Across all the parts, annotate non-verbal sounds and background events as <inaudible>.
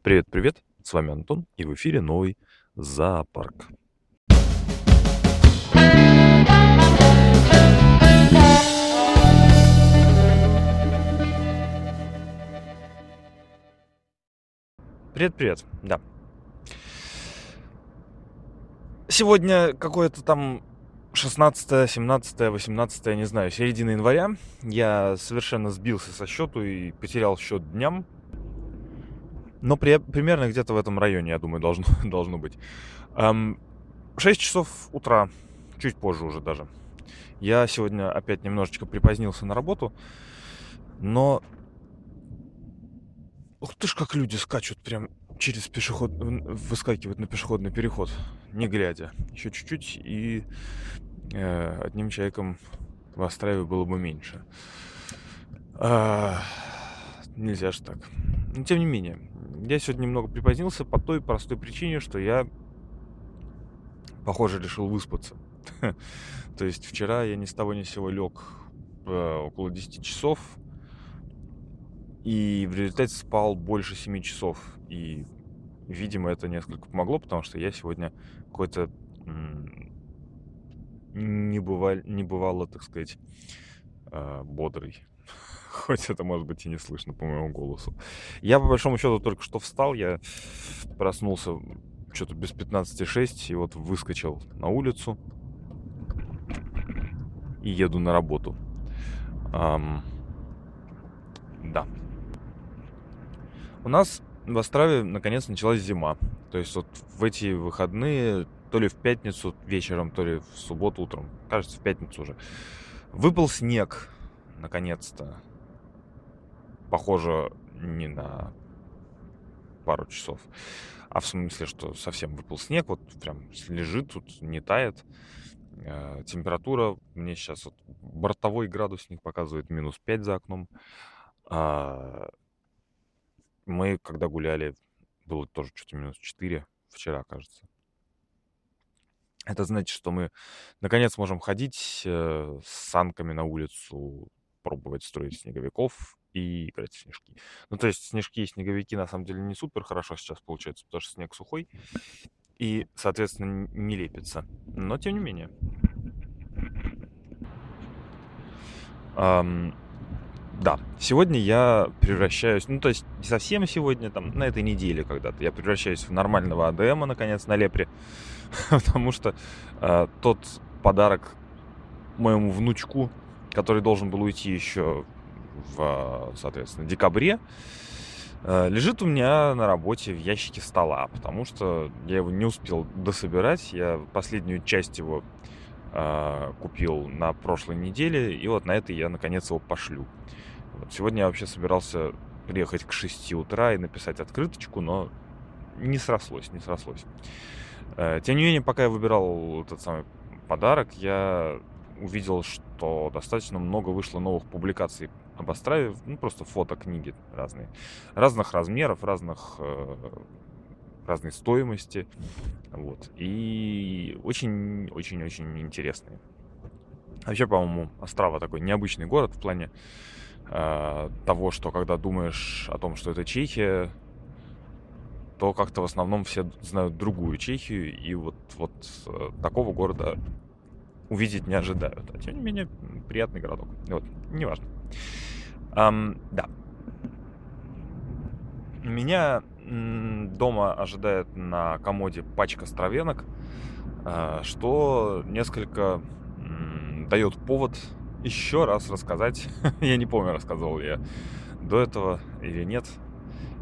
Привет-привет, с вами Антон, и в эфире новый зоопарк. Привет-привет, да. Сегодня какое-то там 16, 17, 18, не знаю, середина января. Я совершенно сбился со счету и потерял счет дням. Но при, примерно где-то в этом районе, я думаю, должно, <laughs> должно быть. Эм, 6 часов утра, чуть позже уже даже. Я сегодня опять немножечко припозднился на работу, но... Ух ты ж, как люди скачут прям через пешеход... выскакивают на пешеходный переход, не глядя. Еще чуть-чуть, и э, одним человеком в Острове было бы меньше. А, нельзя же так. Но тем не менее, я сегодня немного припозднился по той простой причине, что я, похоже, решил выспаться. <laughs> То есть вчера я ни с того ни с сего лег э, около 10 часов, и в результате спал больше 7 часов. И, видимо, это несколько помогло, потому что я сегодня какой-то не, бывал, не бывало, так сказать, э, бодрый. <laughs> Хоть это, может быть, и не слышно по моему голосу. Я, по большому счету, только что встал. Я проснулся что-то без 15.06 и вот выскочил на улицу и еду на работу. Um, да. У нас в Острове наконец началась зима. То есть вот в эти выходные, то ли в пятницу вечером, то ли в субботу утром, кажется, в пятницу уже, выпал снег, наконец-то похоже не на пару часов, а в смысле, что совсем выпал снег, вот прям лежит тут, не тает. Э, температура мне сейчас вот бортовой градусник показывает минус 5 за окном. А мы, когда гуляли, было тоже что-то минус 4 вчера, кажется. Это значит, что мы наконец можем ходить э, с санками на улицу, пробовать строить снеговиков, и играть в снежки. Ну, то есть снежки и снеговики на самом деле не супер хорошо сейчас получается, потому что снег сухой и, соответственно, не лепится. Но тем не менее. Um, да, сегодня я превращаюсь, ну то есть совсем сегодня, там на этой неделе когда-то, я превращаюсь в нормального АДМа наконец на лепре, <laughs> потому что э, тот подарок моему внучку, который должен был уйти еще в, соответственно, декабре, э, лежит у меня на работе в ящике стола, потому что я его не успел дособирать. Я последнюю часть его э, купил на прошлой неделе, и вот на это я наконец его пошлю. Сегодня я вообще собирался приехать к 6 утра и написать открыточку, но не срослось, не срослось. Э, тем не менее, пока я выбирал этот самый подарок, я увидел, что достаточно много вышло новых публикаций об Острове, ну, просто фото книги разные, разных размеров, разных, э, разной стоимости, вот, и очень-очень-очень интересные. Вообще, по-моему, Острова такой необычный город в плане э, того, что когда думаешь о том, что это Чехия, то как-то в основном все знают другую Чехию, и вот, вот э, такого города увидеть не ожидают. А тем не менее, приятный городок. Вот, неважно. Um, да. Меня дома ожидает на комоде пачка стравенок, а, что несколько дает повод еще раз рассказать. <laughs> я не помню, рассказывал я до этого или нет,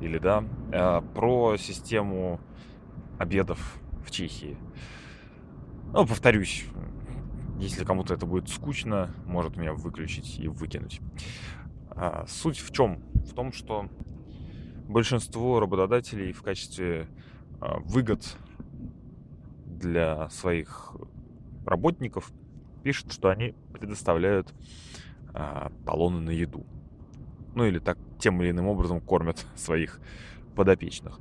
или да, а, про систему обедов в Чехии. Ну, повторюсь, если кому-то это будет скучно, может меня выключить и выкинуть. А, суть в чем? В том, что большинство работодателей в качестве а, выгод для своих работников пишут, что они предоставляют а, талоны на еду. Ну или так тем или иным образом кормят <laughs> своих подопечных.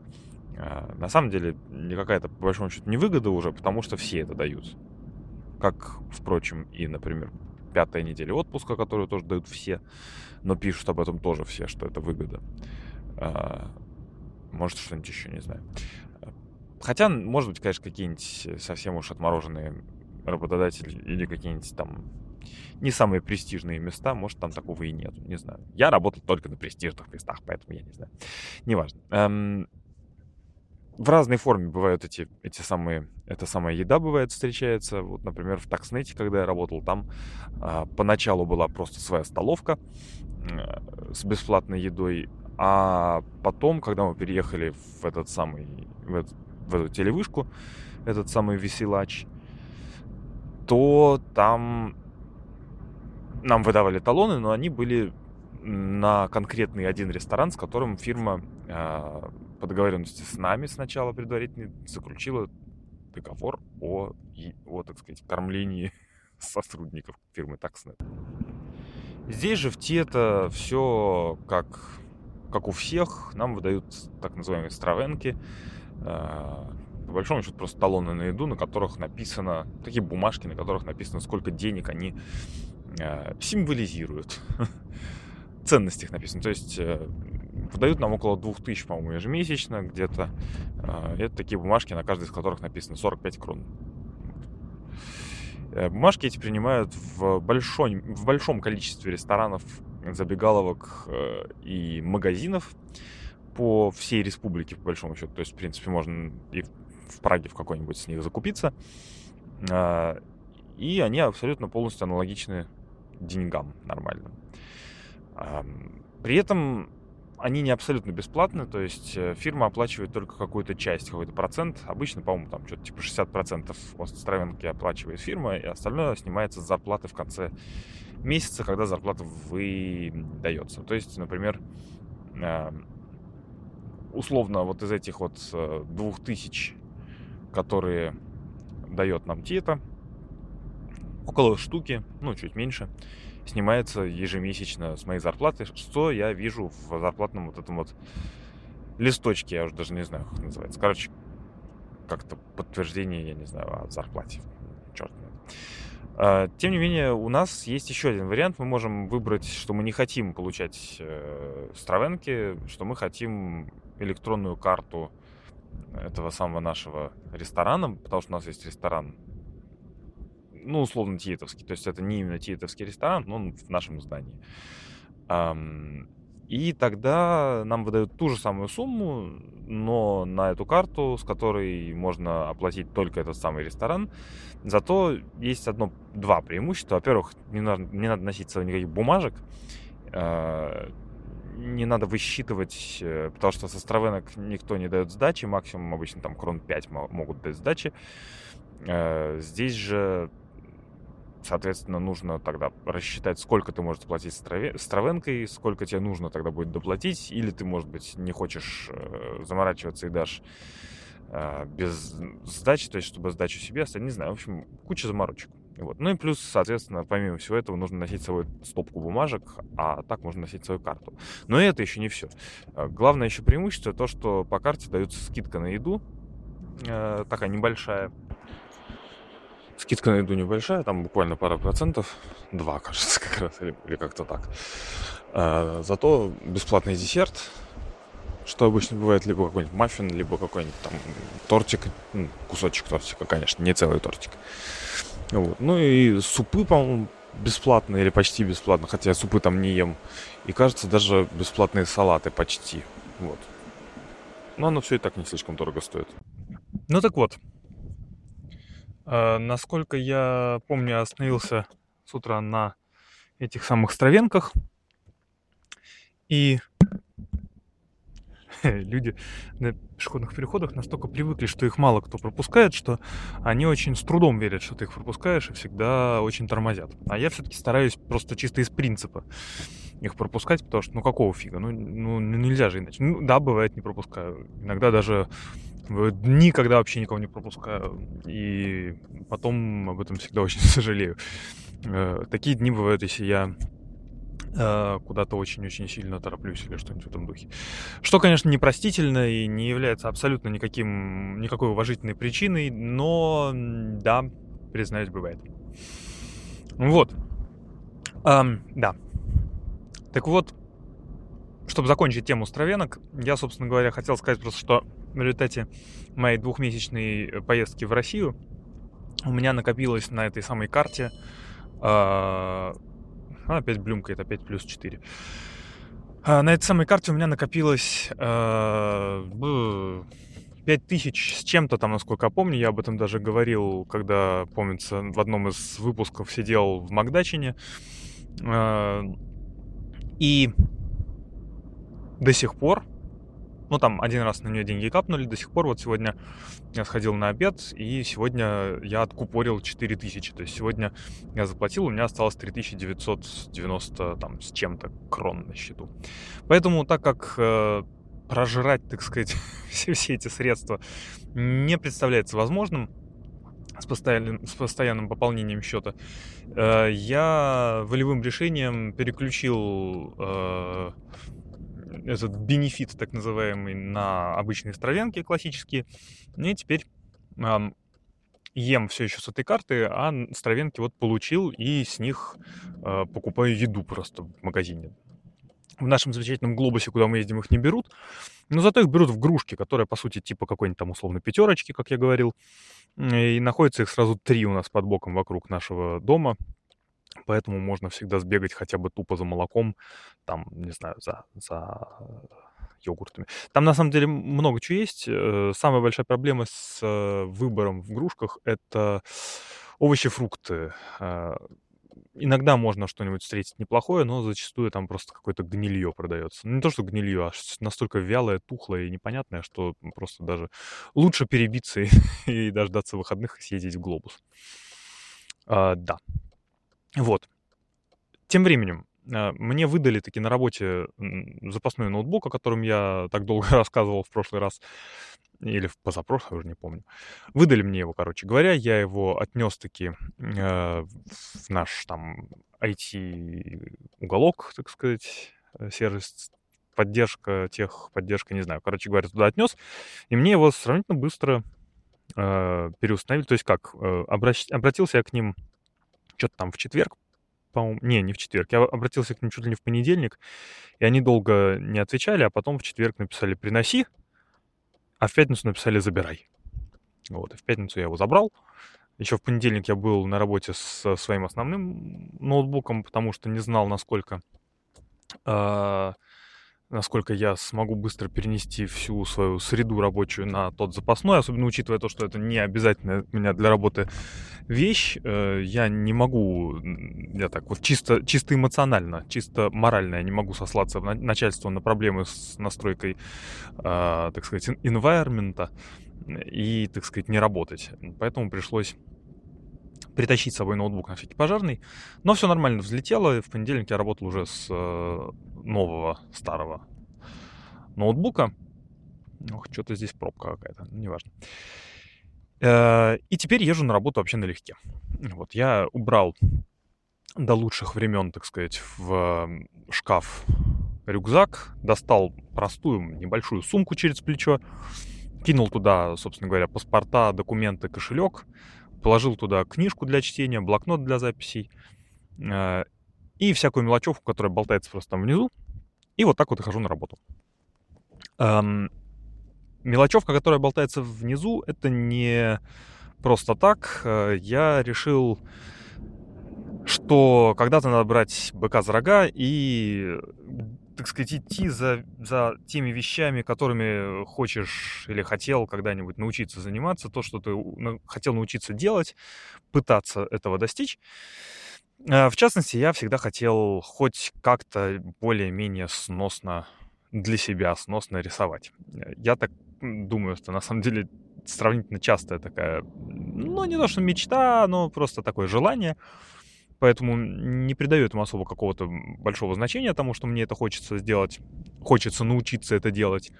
На самом деле никакая-то, по большому счету, не выгода уже, потому что все это дают. Как, впрочем, и, например, пятая неделя отпуска, которую тоже дают все, но пишут об этом тоже все, что это выгода. А, может, что-нибудь еще, не знаю. Хотя, может быть, конечно, какие-нибудь совсем уж отмороженные работодатели или какие-нибудь там не самые престижные места, может, там такого и нет, не знаю. Я работал только на престижных местах, поэтому я не знаю. Неважно. Эм, в разной форме бывают эти, эти самые, эта самая еда бывает встречается. Вот, например, в Такснете, когда я работал, там э, поначалу была просто своя столовка э, с бесплатной едой, а потом, когда мы переехали в этот самый, в, этот, в эту телевышку, этот самый веселач, то там нам выдавали талоны, но они были на конкретный один ресторан, с которым фирма э, по договоренности с нами сначала предварительно заключила договор о, о так сказать, кормлении <laughs> сотрудников фирмы Такснет. Здесь же в Тета все как, как у всех. Нам выдают так называемые стравенки. Э, по большому счету просто талоны на еду, на которых написано, такие бумажки, на которых написано, сколько денег они э, символизируют. <laughs> Ценность их написано. То есть э, выдают нам около 2000, по-моему, ежемесячно где-то. Это такие бумажки, на каждой из которых написано 45 крон. Э, бумажки эти принимают в, большой, в большом количестве ресторанов, забегаловок э, и магазинов по всей республике, по большому счету. То есть, в принципе, можно и в Праге в какой-нибудь с них закупиться. А, и они абсолютно полностью аналогичны деньгам нормальным. При этом они не абсолютно бесплатны, то есть э, фирма оплачивает только какую-то часть, какой-то процент. Обычно, по-моему, там что-то типа 60% от стравенки оплачивает фирма, и остальное снимается с зарплаты в конце месяца, когда зарплата выдается. То есть, например, условно вот из этих вот э, двух тысяч которые дает нам Тиета, около штуки, ну, чуть меньше, снимается ежемесячно с моей зарплаты, что я вижу в зарплатном вот этом вот листочке, я уже даже не знаю, как называется. Короче, как-то подтверждение, я не знаю, о зарплате. Черт а, Тем не менее, у нас есть еще один вариант. Мы можем выбрать, что мы не хотим получать э, стравенки, что мы хотим электронную карту этого самого нашего ресторана, потому что у нас есть ресторан, ну, условно, Тиетовский. То есть это не именно Тиетовский ресторан, но он в нашем здании. И тогда нам выдают ту же самую сумму, но на эту карту, с которой можно оплатить только этот самый ресторан. Зато есть одно, два преимущества. Во-первых, не надо, не надо носить собой никаких бумажек. А, не надо высчитывать, э, потому что со стравенок никто не дает сдачи, максимум обычно там крон 5 могут дать сдачи. Э, здесь же, соответственно, нужно тогда рассчитать, сколько ты можешь заплатить стравенкой, сколько тебе нужно тогда будет доплатить, или ты, может быть, не хочешь э, заморачиваться и дашь без сдачи, то есть чтобы сдачу себе оставить, не знаю, в общем, куча заморочек. Вот. Ну и плюс, соответственно, помимо всего этого, нужно носить с собой стопку бумажек, а так можно носить свою карту. Но это еще не все. А, главное еще преимущество то, что по карте дается скидка на еду, э, такая небольшая. Скидка на еду небольшая, там буквально пара процентов, два, <laughs> кажется, как раз, или, или как-то так. А, зато бесплатный десерт, что обычно бывает либо какой-нибудь маффин, либо какой-нибудь там тортик, ну, кусочек тортика, конечно, не целый тортик. Вот. Ну и супы, по-моему, бесплатно или почти бесплатно, хотя я супы там не ем. И кажется, даже бесплатные салаты почти. Вот. Но оно все и так не слишком дорого стоит. Ну так вот. Э, насколько я помню, остановился с утра на этих самых стравенках. И <laughs> люди на пешеходных переходах настолько привыкли, что их мало кто пропускает, что они очень с трудом верят, что ты их пропускаешь, и всегда очень тормозят. А я все-таки стараюсь просто чисто из принципа их пропускать, потому что, ну, какого фига? Ну, ну нельзя же иначе. Ну, да, бывает, не пропускаю. Иногда даже дни, когда вообще никого не пропускаю. И потом об этом всегда <laughs> очень сожалею. Э, такие дни бывают, если я Э, куда-то очень-очень сильно тороплюсь или что-нибудь в этом духе. Что, конечно, непростительно и не является абсолютно никаким, никакой уважительной причиной, но да, признаюсь, бывает. Вот. Эм, да. Так вот, чтобы закончить тему стравенок, я, собственно говоря, хотел сказать просто, что в результате моей двухмесячной э, поездки в Россию у меня накопилось на этой самой карте э, опять блюмкает, опять плюс 4. А, на этой самой карте у меня накопилось э, 5000 с чем-то там, насколько я помню. Я об этом даже говорил, когда, помнится, в одном из выпусков сидел в Макдачине. Э, и до сих пор ну, там один раз на нее деньги капнули, до сих пор вот сегодня я сходил на обед, и сегодня я откупорил 4000. То есть сегодня я заплатил, у меня осталось 3990 там с чем-то крон на счету. Поэтому, так как э, прожирать, так сказать, <laughs> все, все эти средства не представляется возможным, с постоянным, с постоянным пополнением счета, э, я волевым решением переключил э, этот бенефит, так называемый, на обычные стравенки классические. И теперь ем все еще с этой карты, а стравенки вот получил и с них э, покупаю еду просто в магазине. В нашем замечательном глобусе, куда мы ездим, их не берут. Но зато их берут в грушки, которые, по сути, типа какой-нибудь там условно пятерочки, как я говорил. И находится их сразу три у нас под боком вокруг нашего дома поэтому можно всегда сбегать хотя бы тупо за молоком, там, не знаю, за, за йогуртами. Там на самом деле много чего есть. Э, самая большая проблема с э, выбором в игрушках — это овощи, фрукты. Иногда можно что-нибудь встретить неплохое, но зачастую там просто какое-то гнилье продается. Не то, что гнилье, а настолько вялое, тухлое и непонятное, что просто даже лучше перебиться и, <laughs> и дождаться выходных и съездить в глобус. А, да, вот. Тем временем, а, мне выдали таки на работе запасной ноутбук, о котором я так долго <laughs> рассказывал в прошлый раз, или в позапрошлый, уже не помню. Выдали мне его, короче говоря, я его отнес таки э, в наш там IT-уголок, так сказать, э, сервис поддержка тех, поддержка, не знаю, короче говоря, туда отнес, и мне его сравнительно быстро э, переустановили. То есть как, э, обращ, обратился я к ним что-то там в четверг, по-моему, не, не в четверг, я обратился к ним чуть ли не в понедельник, и они долго не отвечали, а потом в четверг написали «приноси», а в пятницу написали «забирай». Вот, и в пятницу я его забрал. Еще в понедельник я был на работе с своим основным ноутбуком, потому что не знал, насколько э, насколько я смогу быстро перенести всю свою среду рабочую на тот запасной, особенно учитывая то, что это не обязательно у меня для работы вещь, э, я не могу, я так вот чисто, чисто эмоционально, чисто морально я не могу сослаться на начальство на проблемы с настройкой, а, так сказать, environment и, так сказать, не работать. Поэтому пришлось притащить с собой ноутбук на всякий пожарный. Но все нормально взлетело. В понедельник я работал уже с э, нового старого ноутбука. Ох, что-то здесь пробка какая-то, ну, неважно. Э, и теперь езжу на работу вообще налегке. Вот, я убрал до лучших времен, так сказать, в шкаф рюкзак, достал простую небольшую сумку через плечо, кинул туда, собственно говоря, паспорта, документы, кошелек, положил туда книжку для чтения, блокнот для записей э, и всякую мелочевку, которая болтается просто там внизу. И вот так вот и хожу на работу. Эм, мелочевка, которая болтается внизу, это не просто так. Э, я решил, что когда-то надо брать быка за рога и так сказать, идти за, за теми вещами, которыми хочешь или хотел когда-нибудь научиться заниматься, то, что ты хотел научиться делать, пытаться этого достичь. А, в частности, я всегда хотел хоть как-то более-менее сносно для себя, сносно рисовать. Я так думаю, что на самом деле сравнительно частая такая, ну, не то что мечта, но просто такое желание — Поэтому не придаю этому особо какого-то большого значения тому, что мне это хочется сделать, хочется научиться это делать.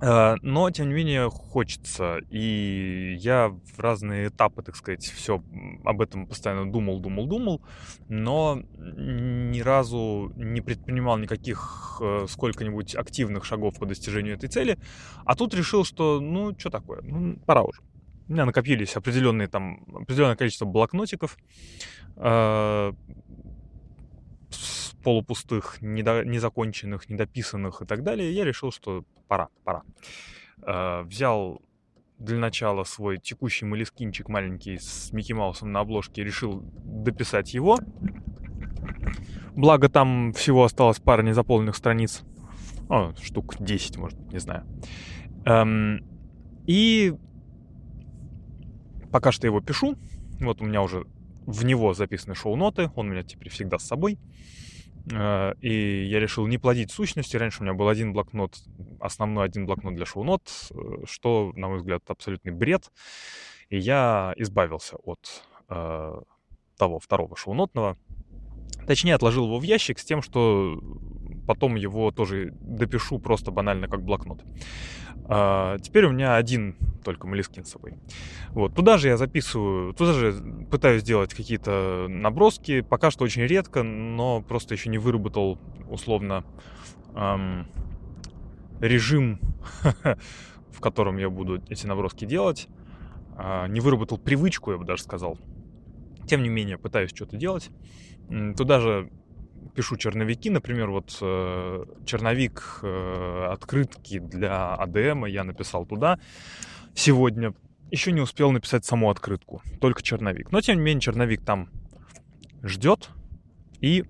А, но, тем не менее, хочется. И я в разные этапы, так сказать, все об этом постоянно думал, думал, думал, но ни разу не предпринимал никаких э, сколько-нибудь активных шагов по достижению этой цели. А тут решил, что, ну, что такое, ну, пора уже у меня накопились определенные там, определенное количество блокнотиков. А, полупустых, недо, незаконченных, недописанных и так далее, я решил, что пора, пора. Э, взял для начала свой текущий молескинчик маленький с Микки Маусом на обложке, решил дописать его. Благо там всего осталось пара незаполненных страниц. О, штук 10, может, не знаю. Эм, и пока что его пишу. Вот у меня уже в него записаны шоу-ноты, он у меня теперь всегда с собой. Э, и я решил не плодить сущности. Раньше у меня был один блокнот, основной один блокнот для шоу-нот, э, что, на мой взгляд, абсолютный бред. И я избавился от э, того второго шоу-нотного. Точнее, отложил его в ящик с тем, что потом его тоже допишу просто банально как блокнот. А, теперь у меня один только Малискин с собой. Вот, туда же я записываю, туда же пытаюсь сделать какие-то наброски. Пока что очень редко, но просто еще не выработал условно эм, режим, <laughs> в котором я буду эти наброски делать. Э, не выработал привычку, я бы даже сказал. Тем не менее, пытаюсь что-то делать. Туда же пишу черновики, например, вот э, черновик э, открытки для АДМ я написал туда сегодня. Еще не успел написать саму открытку, только черновик. Но тем не менее черновик там ждет, и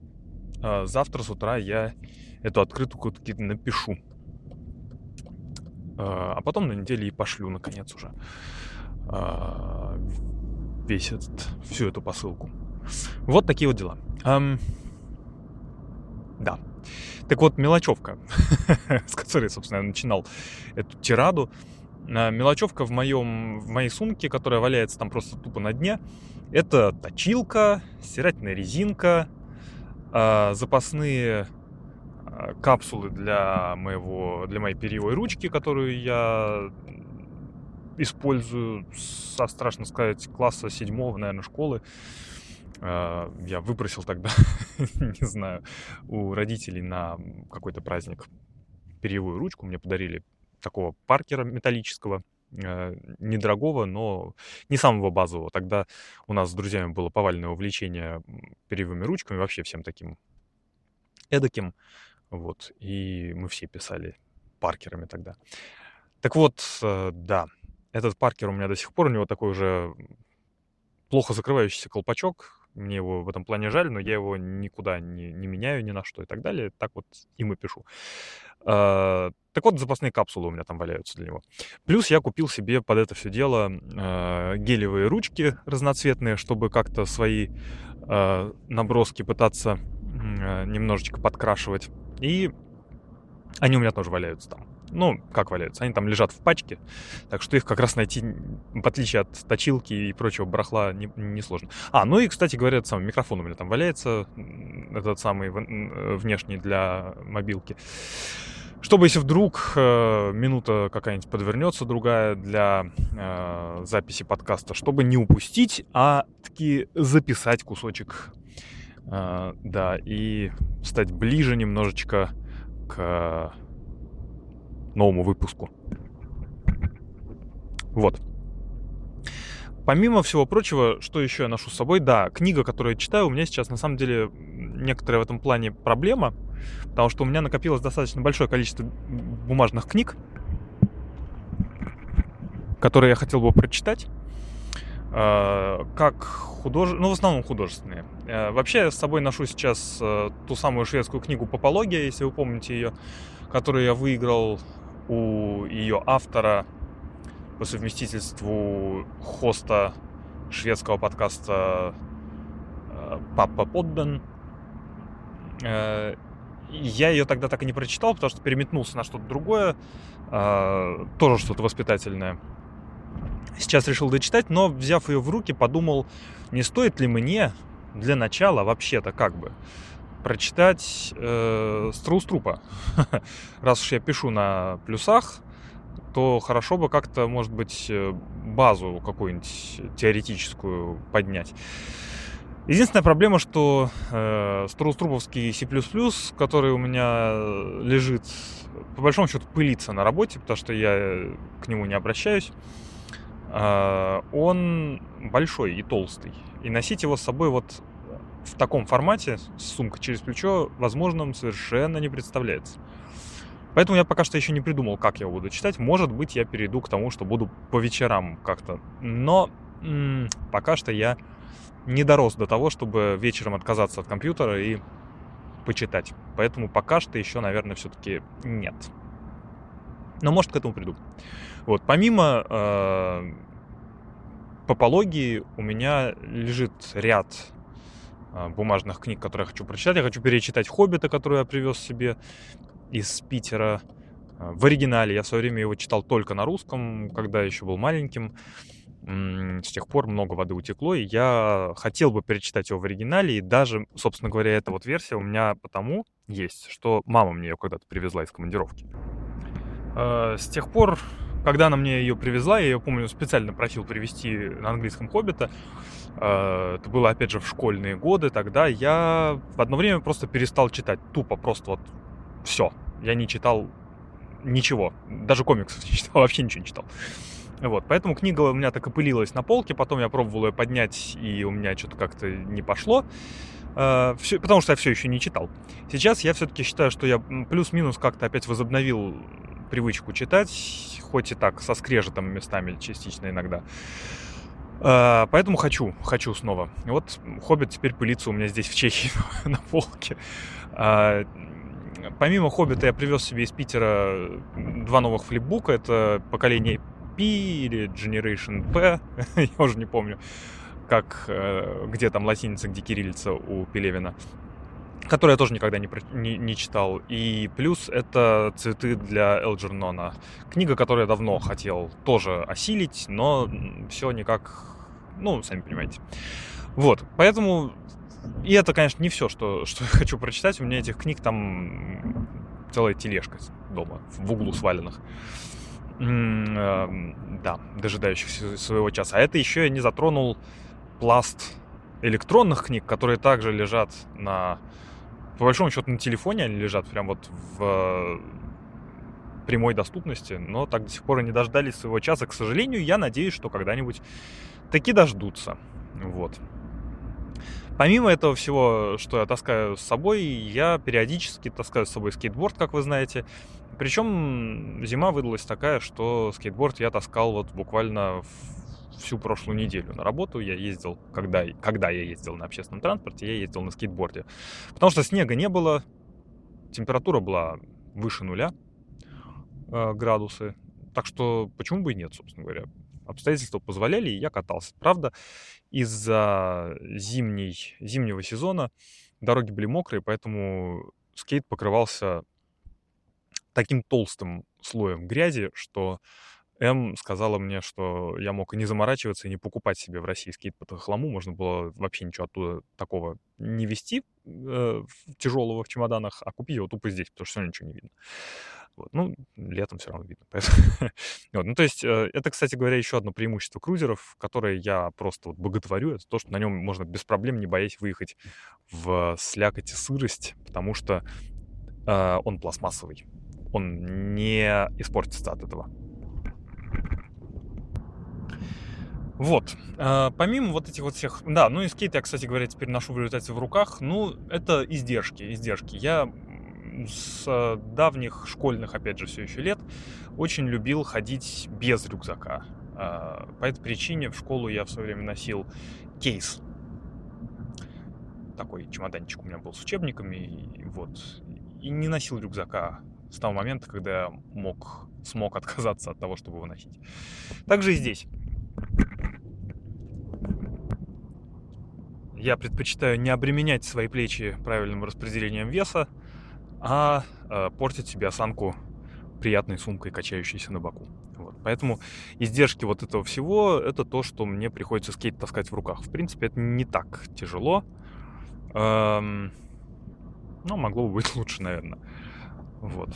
э, завтра с утра я эту открытку таки напишу. Э, а потом на неделе и пошлю, наконец, уже э, весь этот, всю эту посылку. Вот такие вот дела. Um, да. Так вот, мелочевка, <laughs> с которой, собственно, я начинал эту тираду. А, мелочевка в, моем, в моей сумке, которая валяется там просто тупо на дне, это точилка, стирательная резинка, а, запасные а, капсулы для, моего, для моей перьевой ручки, которую я использую со, страшно сказать, класса седьмого, наверное, школы. А, я выпросил тогда, <laughs> не знаю, у родителей на какой-то праздник перьевую ручку. Мне подарили такого паркера металлического, а, недорогого, но не самого базового. Тогда у нас с друзьями было повальное увлечение перьевыми ручками, вообще всем таким эдаким. Вот, и мы все писали паркерами тогда. Так вот, э, да, этот паркер у меня до сих пор, у него такой уже плохо закрывающийся колпачок, мне его в этом плане жаль, но я его никуда не, не меняю ни на что и так далее. Так вот им и пишу. Uh, так вот, запасные капсулы у меня там валяются для него. Плюс я купил себе под это все дело uh, гелевые ручки разноцветные, чтобы как-то свои uh, наброски пытаться немножечко подкрашивать. И они у меня тоже валяются там. Ну, как валяются? Они там лежат в пачке, так что их как раз найти, в отличие от точилки и прочего барахла, несложно. Не, а, ну и, кстати говоря, этот самый микрофон у меня там валяется, этот самый э, внешний для мобилки. Чтобы, если вдруг э, минута какая-нибудь подвернется, другая для э, записи подкаста, чтобы не упустить, а таки записать кусочек, э, да, и стать ближе немножечко к новому выпуску. Вот. Помимо всего прочего, что еще я ношу с собой? Да, книга, которую я читаю, у меня сейчас на самом деле некоторая в этом плане проблема, потому что у меня накопилось достаточно большое количество бумажных книг, которые я хотел бы прочитать. А, как худож... ну в основном художественные. А, вообще я с собой ношу сейчас э, ту самую шведскую книгу «Попология», если вы помните ее, которую я выиграл у ее автора по совместительству хоста шведского подкаста э, Папа Подден. Э, я ее тогда так и не прочитал, потому что переметнулся на что-то другое, э, тоже что-то воспитательное. Сейчас решил дочитать, но взяв ее в руки, подумал, не стоит ли мне для начала вообще-то как бы прочитать э, Страуструпа. <laughs> Раз уж я пишу на плюсах, то хорошо бы как-то, может быть, э, базу какую-нибудь теоретическую поднять. Единственная проблема, что э, Страуструповский C++, который у меня лежит, по большому счету пылится на работе, потому что я к нему не обращаюсь, э, он большой и толстый. И носить его с собой вот в таком формате, с сумкой через плечо, возможным совершенно не представляется. Поэтому я пока что еще не придумал, как я буду читать. Может быть, я перейду к тому, что буду по вечерам как-то. Но м- пока что я не дорос до того, чтобы вечером отказаться от компьютера и почитать. Поэтому пока что еще, наверное, все-таки нет. Но может к этому приду. Вот, помимо э, попологии у меня лежит ряд бумажных книг, которые я хочу прочитать. Я хочу перечитать «Хоббита», который я привез себе из Питера. Э, в оригинале я в свое время его читал только на русском, когда еще был маленьким. С тех пор много воды утекло, и я хотел бы перечитать его в оригинале, и даже, собственно говоря, эта вот версия у меня потому есть, что мама мне ее когда-то привезла из командировки. Э, с тех пор, когда она мне ее привезла, я ее, помню, специально просил привезти на английском «Хоббита», э, это было, опять же, в школьные годы, тогда я в одно время просто перестал читать, тупо просто вот все. Я не читал ничего, даже комиксов не читал, <laughs> вообще ничего не читал. Вот, поэтому книга у меня так и пылилась на полке, потом я пробовал ее поднять, и у меня что-то как-то не пошло. Uh, все, потому что я все еще не читал. Сейчас я все-таки считаю, что я плюс-минус как-то опять возобновил привычку читать, хоть и так, со скрежетом местами частично иногда. Uh, поэтому хочу, хочу снова. Вот «Хоббит» теперь пылится у меня здесь в Чехии <laughs> на полке. Uh, помимо «Хоббита» я привез себе из Питера два новых флипбука. Это поколение P или Generation P, <laughs> я уже не помню, как, э, где там латиница, где кириллица у Пелевина, который я тоже никогда не, не, не читал. И плюс это «Цветы для Элджернона». Книга, которую я давно хотел тоже осилить, но все никак, ну, сами понимаете. Вот, поэтому... И это, конечно, не все, что, что я хочу прочитать. У меня этих книг там целая тележка дома, в углу сваленных. Эм, да, дожидающихся своего часа. А это еще я не затронул пласт электронных книг, которые также лежат на... По большому счету на телефоне они лежат прям вот в прямой доступности, но так до сих пор и не дождались своего часа. К сожалению, я надеюсь, что когда-нибудь таки дождутся. Вот. Помимо этого всего, что я таскаю с собой, я периодически таскаю с собой скейтборд, как вы знаете. Причем зима выдалась такая, что скейтборд я таскал вот буквально всю прошлую неделю на работу. Я ездил, когда, когда я ездил на общественном транспорте, я ездил на скейтборде. Потому что снега не было, температура была выше нуля э, градусы. Так что почему бы и нет, собственно говоря. Обстоятельства позволяли, и я катался. Правда, из-за зимней, зимнего сезона дороги были мокрые, поэтому скейт покрывался таким толстым слоем грязи, что М сказала мне, что я мог и не заморачиваться, и не покупать себе в России скейт по хламу. Можно было вообще ничего оттуда такого не вести э, тяжелого в чемоданах, а купить его тупо здесь, потому что все равно ничего не видно. Вот. Ну, летом все равно видно. <laughs> вот. Ну, то есть, э, это, кстати говоря, еще одно преимущество крузеров, которое я просто вот боготворю. Это то, что на нем можно без проблем, не боясь выехать в слякоть и сырость, потому что э, он пластмассовый он не испортится от этого. Вот. А, помимо вот этих вот всех... Да, ну и скейт я, кстати говоря, теперь ношу в результате в руках. Ну, это издержки, издержки. Я с давних школьных, опять же, все еще лет очень любил ходить без рюкзака. А, по этой причине в школу я в свое время носил кейс. Такой чемоданчик у меня был с учебниками, и вот. И не носил рюкзака с того момента, когда я мог, смог отказаться от того, чтобы выносить. Также и здесь. Я предпочитаю не обременять свои плечи правильным распределением веса, а э, портить себе осанку приятной сумкой, качающейся на боку. Вот. Поэтому издержки вот этого всего — это то, что мне приходится скейт таскать в руках. В принципе, это не так тяжело. Эм, но могло бы быть лучше, наверное. Вот.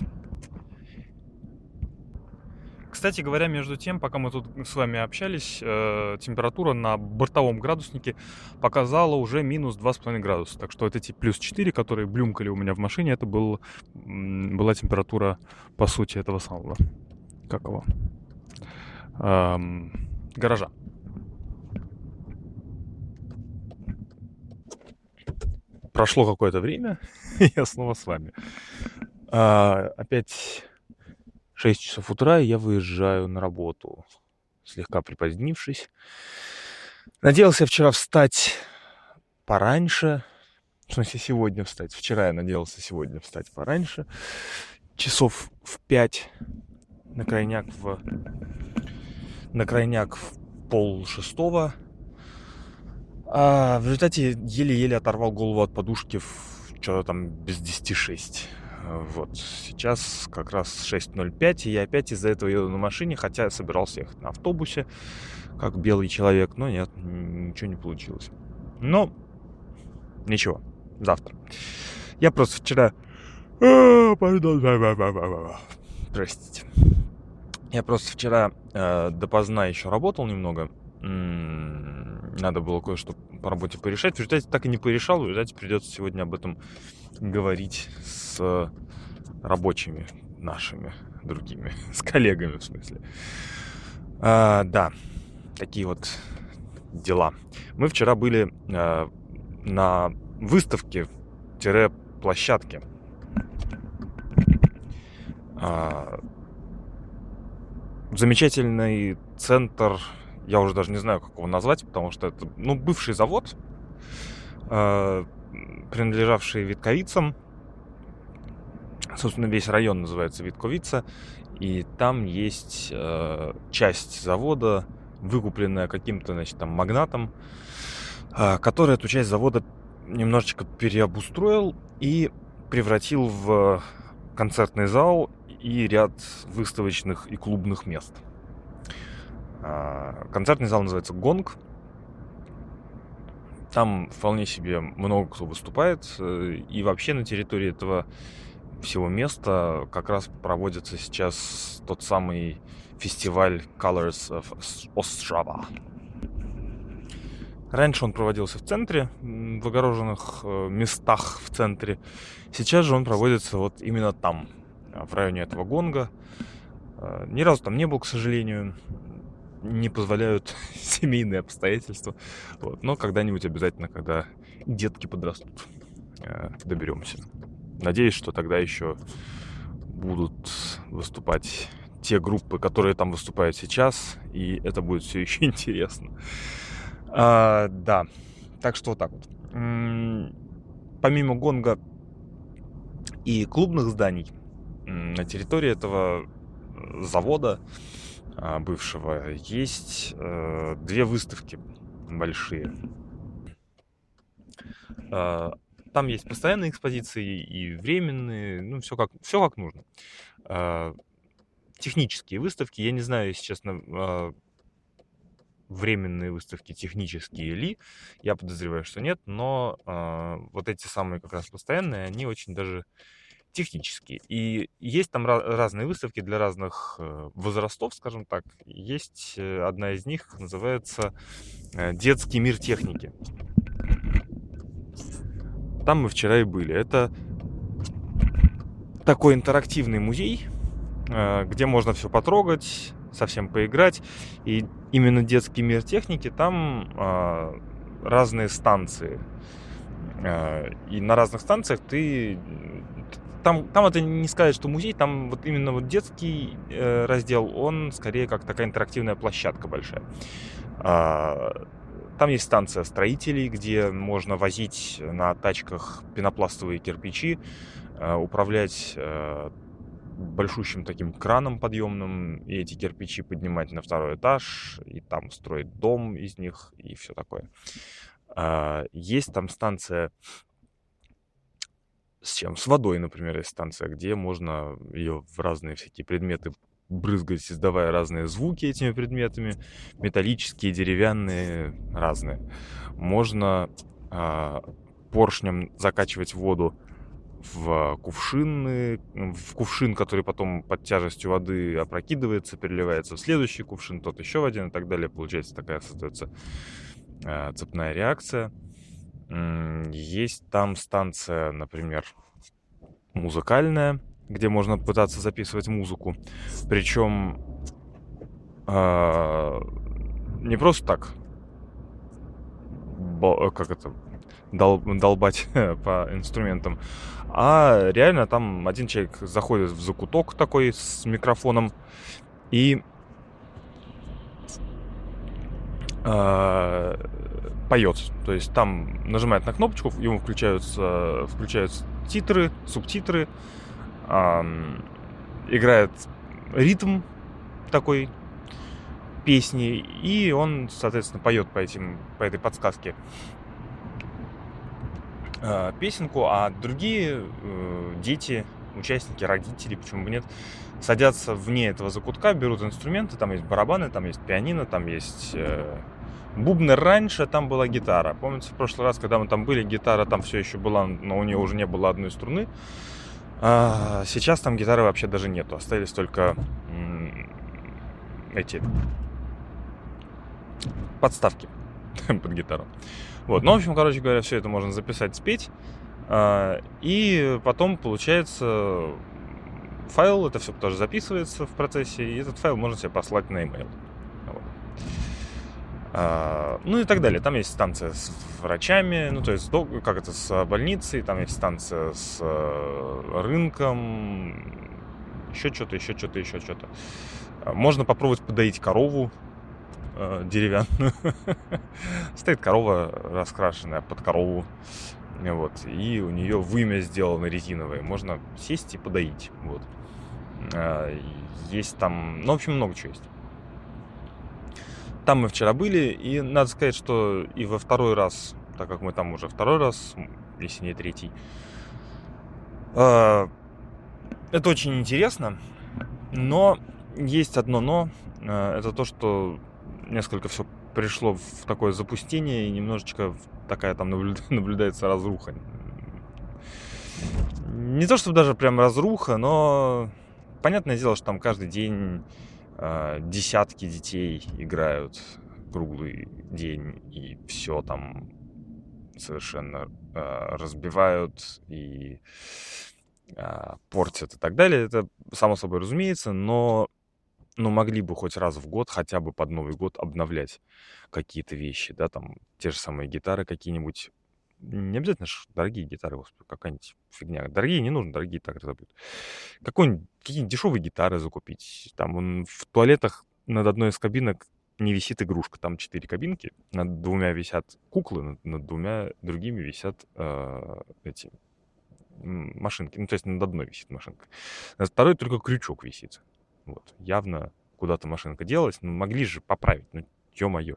Кстати говоря, между тем, пока мы тут с вами общались, э, температура на бортовом градуснике показала уже минус 2,5 градуса. Так что вот эти плюс 4, которые блюмкали у меня в машине, это был, была температура, по сути, этого самого, как его, эм, гаража. прошло какое-то время, <laughs> я снова с вами. А, опять 6 часов утра, и я выезжаю на работу, слегка припозднившись. Надеялся вчера встать пораньше, в смысле сегодня встать. Вчера я надеялся сегодня встать пораньше, часов в 5, на крайняк в, на крайняк в пол шестого. А в результате еле-еле оторвал голову от подушки в что-то там без 10 6. Вот. Сейчас как раз 6.05, и я опять из-за этого еду на машине, хотя я собирался ехать на автобусе, как белый человек, но нет, ничего не получилось. Но ничего, завтра. Я просто вчера... А, Простите. Я просто вчера э, допоздна еще работал немного. Надо было кое-что по работе порешать. В результате так и не порешал. В результате придется сегодня об этом говорить с рабочими нашими другими, <laughs> с коллегами в смысле. А, да, такие вот дела. Мы вчера были а, на выставке-площадке. А, замечательный центр, я уже даже не знаю, как его назвать, потому что это, ну, бывший завод, э, принадлежавший Витковицам. Собственно, весь район называется Витковица, и там есть э, часть завода, выкупленная каким-то, значит, там магнатом, э, который эту часть завода немножечко переобустроил и превратил в концертный зал и ряд выставочных и клубных мест. А, концертный зал называется «Гонг». Там вполне себе много кто выступает. Э, и вообще на территории этого всего места как раз проводится сейчас тот самый фестиваль Colors of Ostrava. Раньше он проводился в центре, в огороженных э, местах в центре. Сейчас же он проводится вот именно там, в районе этого гонга. А, ни разу там не был, к сожалению. Не позволяют <laughs> семейные обстоятельства. Вот. Но когда-нибудь обязательно, когда детки подрастут, а, доберемся. Надеюсь, что тогда еще будут выступать те группы, которые там выступают сейчас, и это будет все <laughs> еще интересно. А, да, так что вот так вот. Помимо гонга и клубных зданий, на территории этого э, завода бывшего есть э, две выставки большие. А, там есть постоянные экспозиции и временные, ну, все как, все как нужно. А, технические выставки, я не знаю, если честно, временные выставки технические ли, я подозреваю, что нет, но вот эти самые как раз постоянные, они очень даже технические. И есть там разные выставки для разных э, возрастов, скажем так. Есть э, одна из них, называется э, «Детский мир техники». Там мы вчера и были. Это такой интерактивный музей, где можно все потрогать, совсем поиграть. И именно детский мир техники, там разные станции. И на разных станциях ты там, там это не сказать, что музей, там вот именно вот детский э, раздел, он скорее как такая интерактивная площадка большая. А, там есть станция строителей, где можно возить на тачках пенопластовые кирпичи, э, управлять э, большущим таким краном подъемным, и эти кирпичи поднимать на второй этаж, и там строить дом из них, и все такое. А, есть там станция с чем? С водой, например, есть станция, где можно ее в разные всякие предметы брызгать, издавая разные звуки этими предметами, металлические, деревянные, разные. Можно э, поршнем закачивать воду в кувшины, в кувшин, который потом под тяжестью воды опрокидывается, переливается в следующий кувшин, тот еще в один и так далее. Получается такая создается э, цепная реакция. Есть там станция, например, музыкальная, где можно пытаться записывать музыку. Причем э, а, не просто так. Как это? дол- долбать <laughs> по инструментам. А реально там один человек заходит в закуток такой с микрофоном и э, поет. То есть там нажимает на кнопочку, ему включаются, включаются титры, субтитры, э, играет ритм такой песни, и он, соответственно, поет по, этим, по этой подсказке э, песенку, а другие э, дети, участники, родители, почему бы нет, садятся вне этого закутка, берут инструменты, там есть барабаны, там есть пианино, там есть э, бубны. Раньше там была гитара. Помните, в прошлый раз, когда мы там были, гитара там все еще была, но у нее уже не было одной струны. А сейчас там гитары вообще даже нету. Остались только эти подставки <laughs> под гитару. Вот. Ну, в общем, короче говоря, все это можно записать, спеть. А, и потом получается файл, это все тоже записывается в процессе, и этот файл можно себе послать на e-mail. А, ну и так далее. Там есть станция с врачами, ну то есть как это с больницей, там есть станция с э, рынком, еще что-то, еще что-то, еще что-то. А, можно попробовать подоить корову э, деревянную. <laughs> Стоит корова раскрашенная под корову. Вот. И у нее вымя сделано резиновое. Можно сесть и подоить. Вот. А, есть там, ну, в общем, много чего есть. Там мы вчера были, и надо сказать, что и во второй раз, так как мы там уже второй раз, если не третий, а, это очень интересно, но есть одно но, а, это то, что несколько все пришло в такое запустение, и немножечко такая там <laughs> наблюдается разруха. Не то, что даже прям разруха, но понятное дело, что там каждый день десятки детей играют круглый день, и все там совершенно э, разбивают и э, портят и так далее. Это само собой разумеется, но ну, могли бы хоть раз в год, хотя бы под Новый год, обновлять какие-то вещи, да, там, те же самые гитары какие-нибудь не обязательно же дорогие гитары, господи, какая-нибудь фигня. Дорогие не нужно, дорогие так разобьют. Какой-нибудь, какие-нибудь дешевые гитары закупить. Там он, в туалетах над одной из кабинок не висит игрушка. Там четыре кабинки. Над двумя висят куклы, над, над двумя другими висят э, эти машинки. Ну, то есть над одной висит машинка. Над второй только крючок висит. Вот. Явно куда-то машинка делалась. Ну, могли же поправить. Ну, ё-моё.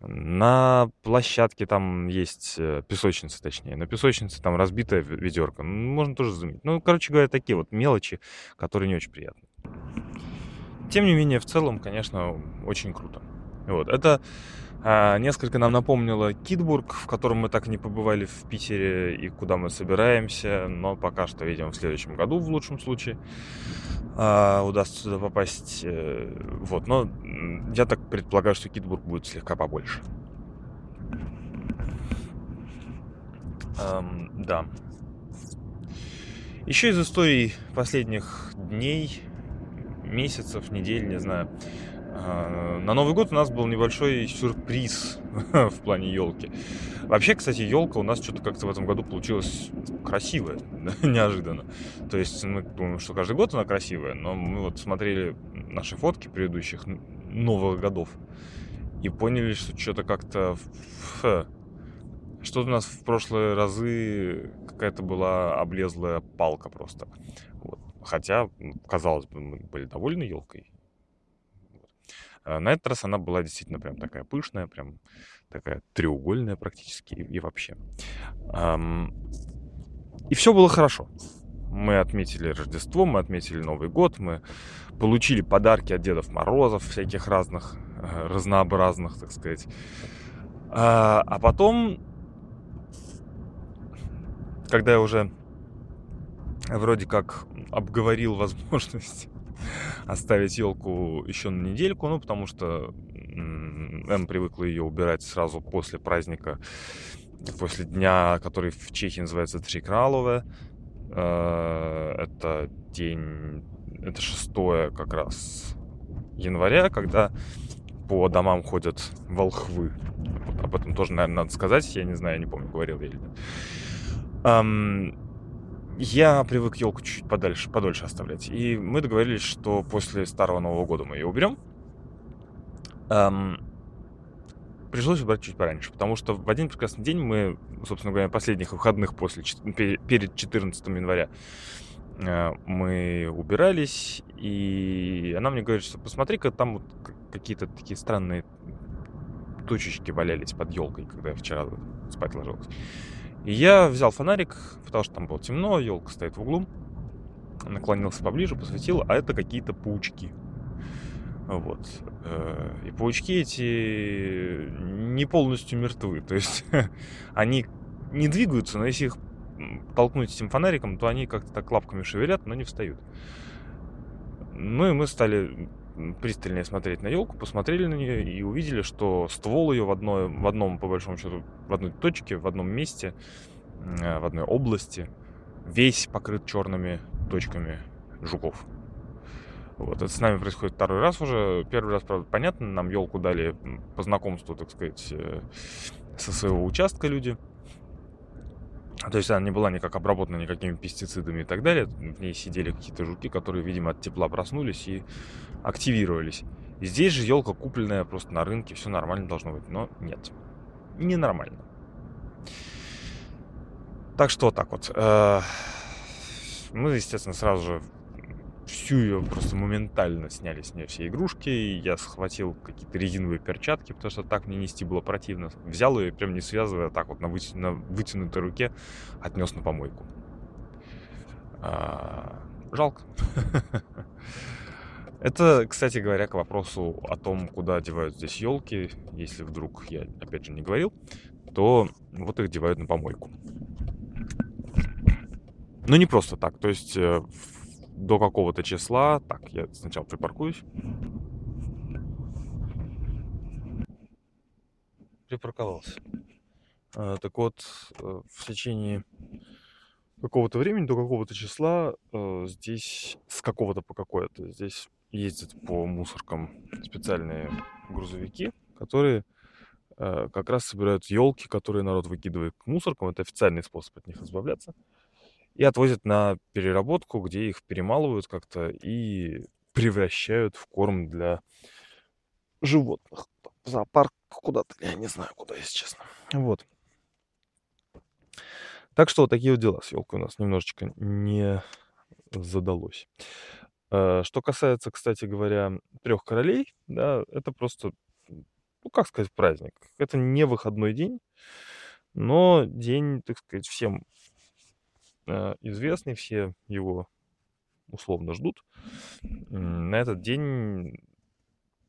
На площадке там есть э, песочница, точнее. На песочнице там разбитая ведерко. Ну, можно тоже заметить. Ну, короче говоря, такие вот мелочи, которые не очень приятны. Тем не менее, в целом, конечно, очень круто. Вот. Это несколько нам напомнило Китбург, в котором мы так и не побывали в Питере и куда мы собираемся, но пока что, видимо, в следующем году, в лучшем случае, а, удастся туда попасть. Э, вот, но я так предполагаю, что Китбург будет слегка побольше. Эм, да. Еще из историй последних дней, месяцев, недель, не знаю. На Новый год у нас был небольшой сюрприз <laughs> в плане елки. Вообще, кстати, елка у нас что-то как-то в этом году получилась красивая, <laughs> неожиданно. То есть мы думаем, что каждый год она красивая, но мы вот смотрели наши фотки предыдущих новых годов и поняли, что что-то как-то... Что у нас в прошлые разы какая-то была облезлая палка просто. Вот. Хотя, казалось бы, мы были довольны елкой, на этот раз она была действительно прям такая пышная, прям такая треугольная практически и, и вообще. И все было хорошо. Мы отметили Рождество, мы отметили Новый год, мы получили подарки от Дедов Морозов, всяких разных, э, разнообразных, так сказать. А, а потом, когда я уже вроде как обговорил возможность оставить елку еще на недельку, ну, потому что М привыкла ее убирать сразу после праздника, после дня, который в Чехии называется Трикралове. Э, это день, это шестое как раз января, когда по домам ходят волхвы. Об этом тоже, наверное, надо сказать. Я не знаю, я не помню, говорил я или нет. Я привык елку чуть подальше, подольше оставлять. И мы договорились, что после Старого Нового года мы ее уберем. Um, пришлось убрать чуть пораньше, потому что в один прекрасный день мы, собственно говоря, последних выходных после, перед 14 января э, мы убирались, и она мне говорит, что посмотри-ка, там вот какие-то такие странные точечки валялись под елкой, когда я вчера спать ложился. И я взял фонарик, потому что там было темно, елка стоит в углу, наклонился поближе, посветил, а это какие-то паучки. Вот. Э, и паучки эти не полностью мертвы. То есть <laughs> они не двигаются, но если их толкнуть этим фонариком, то они как-то так лапками шевелят, но не встают. Ну и мы стали пристальнее смотреть на елку, посмотрели на нее и увидели, что ствол ее в, одной, в одном, по большому счету, в одной точке, в одном месте, э, в одной области, весь покрыт черными точками жуков. Вот, это с нами происходит второй раз уже. Первый раз, правда, понятно, нам елку дали по знакомству, так сказать, э, со своего участка люди. То есть она не была никак обработана никакими пестицидами и так далее. В ней сидели какие-то жуки, которые, видимо, от тепла проснулись и активировались. Здесь же елка купленная просто на рынке, все нормально должно быть. Но нет, ненормально. Так что вот так вот. Э, мы, естественно, сразу же всю ее просто моментально сняли с нее все игрушки. Я схватил какие-то резиновые перчатки, потому что так мне нести было противно. Взял ее, прям не связывая, так вот на, вытя... на вытянутой руке отнес на помойку. А... Жалко. <laughs> Это, кстати говоря, к вопросу о том, куда девают здесь елки. Если вдруг я, опять же, не говорил, то вот их девают на помойку. Но не просто так. То есть э, до какого-то числа. Так, я сначала припаркуюсь. Припарковался. А, так вот, э, в течение какого-то времени, до какого-то числа, э, здесь с какого-то по какое-то, здесь ездят по мусоркам специальные грузовики, которые э, как раз собирают елки, которые народ выкидывает к мусоркам. Это официальный способ от них избавляться и отвозят на переработку, где их перемалывают как-то и превращают в корм для животных. В зоопарк куда-то, я не знаю, куда, если честно. Вот. Так что вот такие вот дела с елкой у нас немножечко не задалось. Э, что касается, кстати говоря, трех королей, да, это просто, ну как сказать, праздник. Это не выходной день, но день, так сказать, всем известный, все его условно ждут. На этот день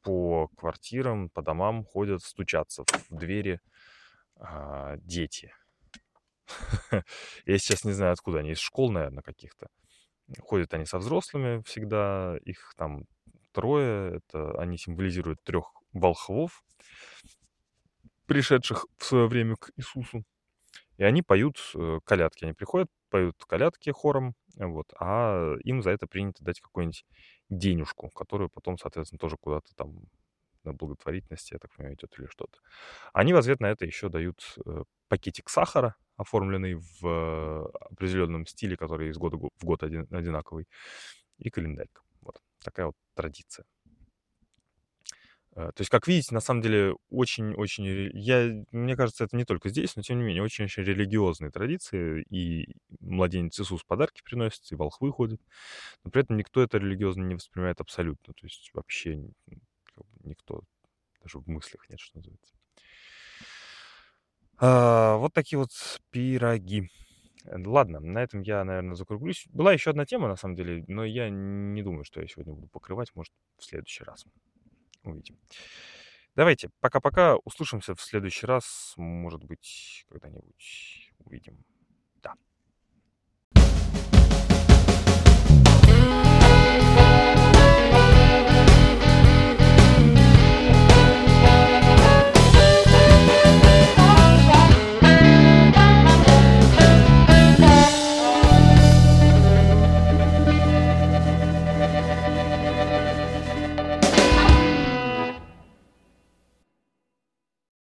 по квартирам, по домам ходят стучаться в двери а, дети. <laughs> Я сейчас не знаю, откуда они, из школ, наверное, каких-то. Ходят они со взрослыми всегда, их там трое, это они символизируют трех волхвов, пришедших в свое время к Иисусу. И они поют э, колядки. Они приходят, поют колядки хором, вот, а им за это принято дать какую-нибудь денежку, которую потом, соответственно, тоже куда-то там на благотворительности, я так понимаю, идет или что-то. Они в ответ на это еще дают э, пакетик сахара, оформленный в определенном стиле, который из года в год один, одинаковый, и календарик. Вот такая вот традиция. Э, то есть, как видите, на самом деле очень-очень, я, мне кажется, это не только здесь, но тем не менее очень-очень религиозные традиции, и младенец Иисус подарки приносит, и волхвы ходят, но при этом никто это религиозно не воспринимает абсолютно, то есть вообще никто даже в мыслях нет, что называется. А, вот такие вот пироги. Ладно, на этом я, наверное, закруглюсь. Была еще одна тема, на самом деле, но я не думаю, что я сегодня буду покрывать, может, в следующий раз увидим. Давайте, пока-пока, услышимся в следующий раз, может быть, когда-нибудь увидим.